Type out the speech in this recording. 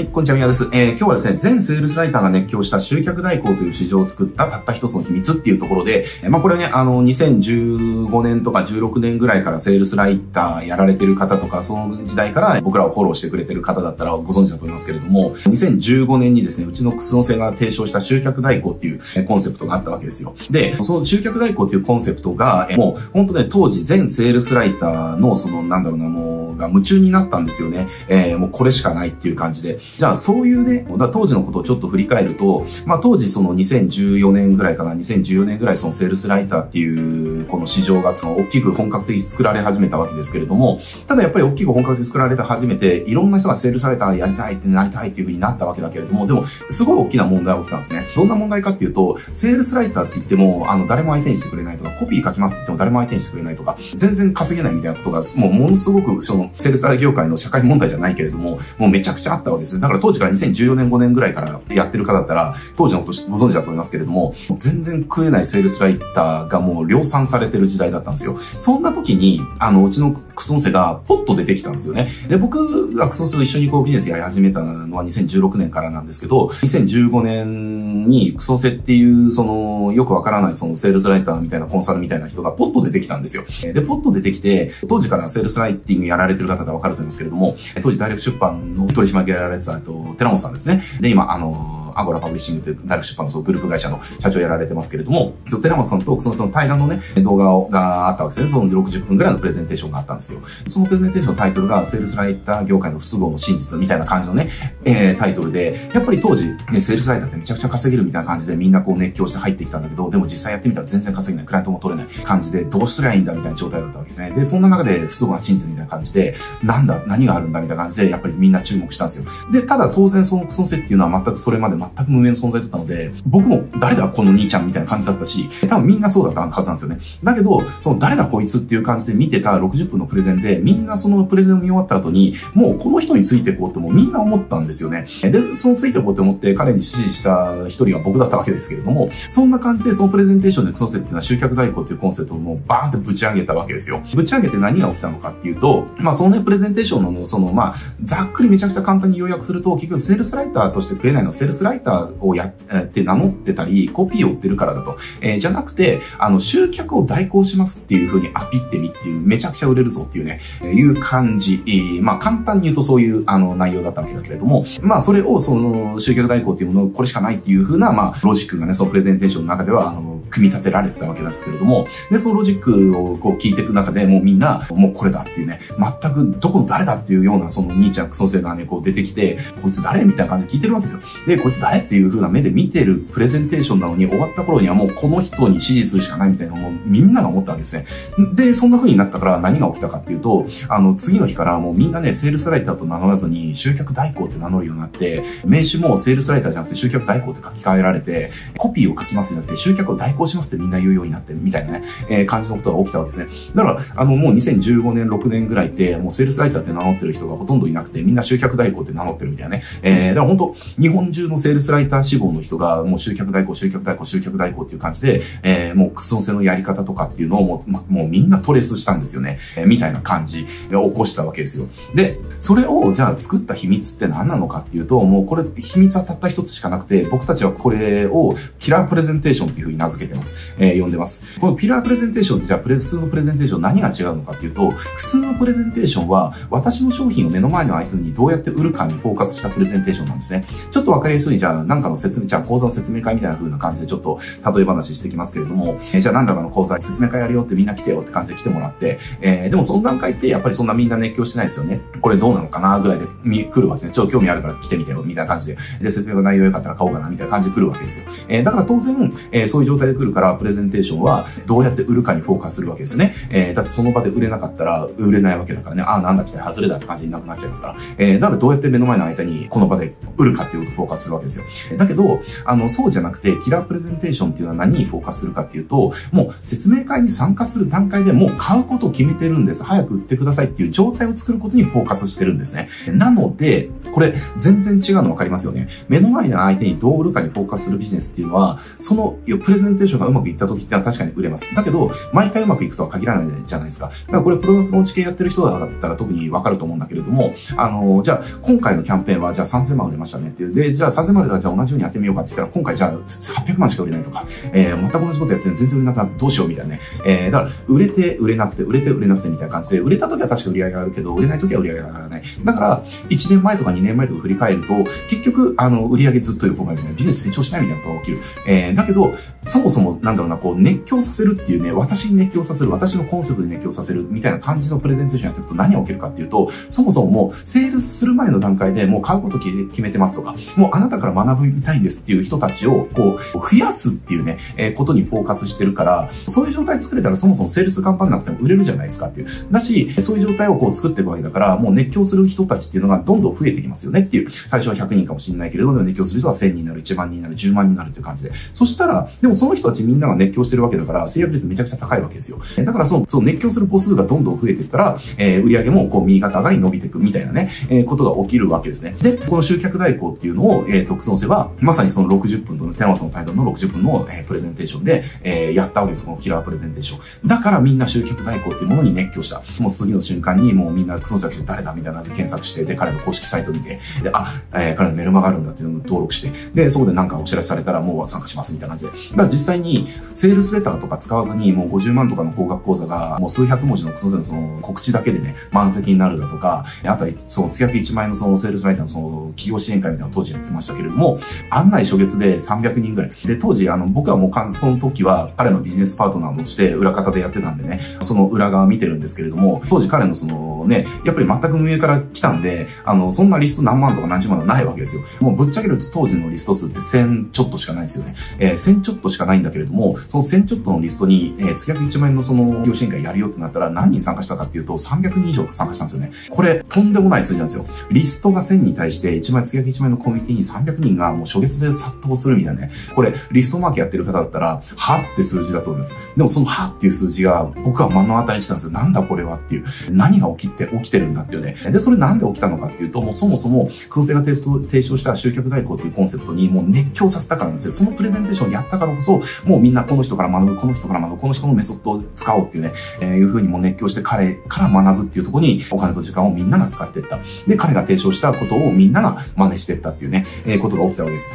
はい、こんにちは、宮です。えー、今日はですね、全セールスライターが熱狂した集客代行という市場を作ったたった一つの秘密っていうところで、えー、まあこれね、あの、2015年とか16年ぐらいからセールスライターやられてる方とか、その時代から僕らをフォローしてくれてる方だったらご存知だと思いますけれども、2015年にですね、うちのクスノセが提唱した集客代行っていうコンセプトがあったわけですよ。で、その集客代行っていうコンセプトが、もう本当ね、当時全セールスライターのその、なんだろうな、もう、が夢中になったんですよね。えー、もうこれしかないっていう感じで。じゃあそういうね、だ当時のことをちょっと振り返ると、まあ当時その2014年ぐらいかな、2014年ぐらいそのセールスライターっていうこの市場がその大きく本格的に作られ始めたわけですけれども、ただやっぱり大きく本格的に作られて初めて、いろんな人がセールスライターやりたいってなりたいっていう風になったわけだけれども、でもすごい大きな問題が起きたんですね。どんな問題かっていうと、セールスライターって言っても、あの誰も相手にしてくれないとか、コピー書きますって言っても誰も相手にしてくれないとか、全然稼げないみたいなことが、もうものすごくそのセールスライター業界の社会問題じゃないけれども、もうめちゃくちゃあったわけですよ。だから当時から2014年5年ぐらいからやってる方だったら、当時のことご存知だと思いますけれども、全然食えないセールスライターがもう量産されてる時代だったんですよ。そんな時に、あの、うちのクソンセがポッと出てきたんですよね。で、僕がクソンセと一緒にこうビジネスやり始めたのは2016年からなんですけど、2015年にクソンセっていうそのよくわからないそのセールスライターみたいなコンサルみたいな人がポッと出てきたんですよ。で、ポッと出てきて、当時からセールスライティングやられてる方がわかると思いますけれども、当時ダイレクト出版の取締役やられてた、と、寺本さんですね。で、今、あの、アゴラパブリッシングというダイレクト出版のそのグループ会社の社長やられてますけれども、寺本さんとそのその対談のね、動画があったわけですね。その60分ぐらいのプレゼンテーションがあったんですよ。そのプレゼンテーションのタイトルが、セールスライター業界の不都合の真実みたいな感じのね、えー、タイトルで、やっぱり当時、ね、セールスライターってめちゃくちゃ稼げるみたいな感じでみんなこう熱狂して入ってきたんだけど、でも実際やってみたら全然稼げない、クライアントも取れない感じで、どうすりゃいいんだみたいな状態だったわけですね。で、そんな中で不都合な真実みたいな感じで、なんだ、何があるんだみたいな感じで、やっぱりみんな注目したんですよ。で、ただ当然そのクソンセっていうのは全くそれまで全全く無名の存在だったので、僕も誰だこの兄ちゃんみたいな感じだったし、多分みんなそうだったはずなんですよね。だけど、その誰だこいつっていう感じで見てた60分のプレゼンで、みんなそのプレゼンを見終わった後に、もうこの人についていこうってもうみんな思ったんですよね。で、そのついていこうって思って彼に指示した一人が僕だったわけですけれども、そんな感じでそのプレゼンテーションでクソセっていうのは集客代行っていうコンセプトをもうバーンってぶち上げたわけですよ。ぶち上げて何が起きたのかっていうと、まあそのね、プレゼンテーションのその、まあ、ざっくりめちゃくちゃ簡単に要約すると、結局セールスライターとして食えないのはセールスライターライターをやって名乗ってたり、コピーを売ってるからだと。えー、じゃなくて、あの、集客を代行しますっていう風にアピってみっていう、めちゃくちゃ売れるぞっていうね、えー、いう感じ。えー、まあ、簡単に言うとそういう、あの、内容だったわけだけれども、まあ、それを、その、集客代行っていうもの、これしかないっていう風な、まあ、ロジックがね、そのプレゼンテーションの中では、あの、組み立てられてたわけですけれども、で、そのロジックをこう聞いていく中で、もうみんな、もうこれだっていうね、全くどこの誰だっていうような、その兄ちゃんクソ生がね、こう出てきて、こいつ誰みたいな感じで聞いてるわけですよ。で、こいつ誰っていう風な目で見てるプレゼンテーションなのに、終わった頃にはもうこの人に指示するしかないみたいなのをみんなが思ったわけですね。で、そんな風になったから何が起きたかっていうと、あの、次の日からもうみんなね、セールスライターと名乗らずに、集客代行って名乗るようになって、名刺もセールスライターじゃなくて集客代行って書き換えられて、コピーを書きますよって集客を代行しますってみんな言うようになってるみたいなね、えー、感じのことが起きたわけですね。だから、あの、もう2015年、6年ぐらいって、もうセールスライターって名乗ってる人がほとんどいなくて、みんな集客代行って名乗ってるみたいなね。えー、だから本当日本中のセールスライター志望の人が、もう集客代行、集客代行、集客代行っていう感じで、えー、もうクソせのやり方とかっていうのをもう、ま、もうみんなトレースしたんですよね。えー、みたいな感じを起こしたわけですよ。で、それを、じゃあ作った秘密って何なのかっていうと、もうこれ、秘密はたった一つしかなくて、僕たちはこれをキラープレゼンテーションっていう風に名付けててます。えー、呼んでます。このピラープレゼンテーションってじゃあプレ普通のプレゼンテーション何が違うのかっていうと、普通のプレゼンテーションは私の商品を目の前の相手にどうやって売るかにフォーカスしたプレゼンテーションなんですね。ちょっとわかりやすいじゃあなんかの説明、じゃあ講座の説明会みたいな風な感じでちょっと例え話してきますけれども、えー、じゃあなんだかの講座説明会やるよってみんな来てよって感じで来てもらって、えー、でもその段階ってやっぱりそんなみんな熱狂してないですよね。これどうなのかなぐらいで来るわけですね。ちょっと興味あるから来てみてよみたいな感じで。で、説明の内容良かったら買おうかなみたいな感じで来るわけですよ。えー、だから当然、えー、そういう状態で来るからプレゼンテーションはどうやって売るかにフォーカスするわけですよね。えー、だってその場で売れなかったら売れないわけだからね。ああ、なんだ来た外れだって感じになくなっちゃいますから。えー、だからどうやって目の前の相手にこの場で売るかっていうことをフォーカスするわけですよ。だけど、あの、そうじゃなくて、キラープレゼンテーションっていうのは何にフォーカスするかっていうと、もう説明会に参加する段階でもう買うことを決めてるんです。早く売ってくださいっていう状態を作ることにフォーカスしてるんですね。なので、これ全然違うの分かりますよね。目の前の相手にどう売るかにフォーカスするビジネスっていうのは、そのプレゼンテーションションがうまくいった時ってのは確かに売れます。だけど、毎回うまくいくとは限らないじゃないですか。だからこれプロダクトの知見やってる人だったら特にわかると思うんだけれども、あの、じゃあ今回のキャンペーンはじゃあ3000万売れましたねっていう。で、じゃあ3000万売れたらじゃあ同じようにやってみようかって言ったら今回じゃあ800万しか売れないとか、えー、全く同じことやってる全然売れなくなってどうしようみたいなね。えー、だから売れて売れなくて売れて売れなくてみたいな感じで、売れた時は確か売り上げがあるけど、売れない時は売り上げが上がらない。だから、1年前とか2年前とか振り返ると、結局、あの、売り上げずっと横ばいみたいな、ビジネス成長しないみたいなことが起きる。えー、だけど、そもそも、なんだろうな、こう、熱狂させるっていうね、私に熱狂させる、私のコンセプトに熱狂させる、みたいな感じのプレゼンテーションやっていくと何が起きるかっていうと、そもそももう、セールスする前の段階でもう買うこと決めてますとか、もうあなたから学びたいんですっていう人たちを、こう、増やすっていうね、えー、ことにフォーカスしてるから、そういう状態作れたらそもそもセールス頑張んなくても売れるじゃないですかっていう。だし、そういう状態をこう作っていくわけだから、もう熱狂する人たちっていうのがどんどん増えてきますよねっていう。最初は100人かもしれないけれども、熱狂する人は1000人になる、1万人になる、10万人になるっていう感じで。そしたら、でもその人たちみんなが熱狂してるわけだから、制約率めちゃくちゃ高いわけですよ。だからその、その熱狂する個数がどんどん増えていったら、えー、売り上げもこう右肩上がり伸びていくみたいなね、えー、ことが起きるわけですね。で、この集客代行っていうのを、えー、特捜せば、まさにその60分の、テラマスのタイトルの60分の、えー、プレゼンテーションで、えー、やったわけです。このキラープレゼンテーション。だからみんな集客代行っていうものに熱狂した。もう次の瞬間にもうみんなクソジして誰だみたいなで検索して、で、彼の公式サイト見て、で、あ、えー、彼のメルマがあるんだっていうのを登録して、で、そこでなんかお知らせされたらもう参加しますみたいな感じで。だから実際に、セールスレターとか使わずに、もう50万とかの高額講座が、もう数百文字のそのその告知だけでね、満席になるだとか、あとは、その月約1万円のそのセールスライターのその企業支援会みたいなのを当時やってましたけれども、案内初月で300人ぐらい。で、当時、あの、僕はもう、その時は彼のビジネスパートナーとして裏方でやってたんでね、その裏側見てるんですけれども、当時彼のそのね、やっぱり全く運営から来たんで、あの、そんなリスト何万とか何十万とかないわけですよ。もうぶっちゃけると当時のリスト数って1000ちょっとしかないんですよね。えー、1000ちょっとしかないんだけれども、その1000ちょっとのリストに、えー、月約1万円のその業支援会やるよってなったら何人参加したかっていうと300人以上参加したんですよね。これ、とんでもない数字なんですよ。リストが1000に対して1万円、月約1万円のコミュニティに300人がもう初月で殺到するみたいなね。これ、リストマーケやってる方だったら、はって数字だと思います。でもそのはっていう数字が僕は目の当たりにしたんですよ。なんだこれはっていう。何が起きて、起きてるんだっていうね。で、それなんで起きたのかっていうと、もうそもそも、空性が提唱した集客代行っていうコンセプトにもう熱狂させたからなんですよ。そのプレゼンテーションやったからこそ、もうみんなこの人から学ぶ、この人から学ぶ、この人のメソッドを使おうっていうね、えー、いう風にも熱狂して彼から学ぶっていうところにお金と時間をみんなが使っていった。で、彼が提唱したことをみんなが真似していったっていうね、えー、ことが起きたわけです。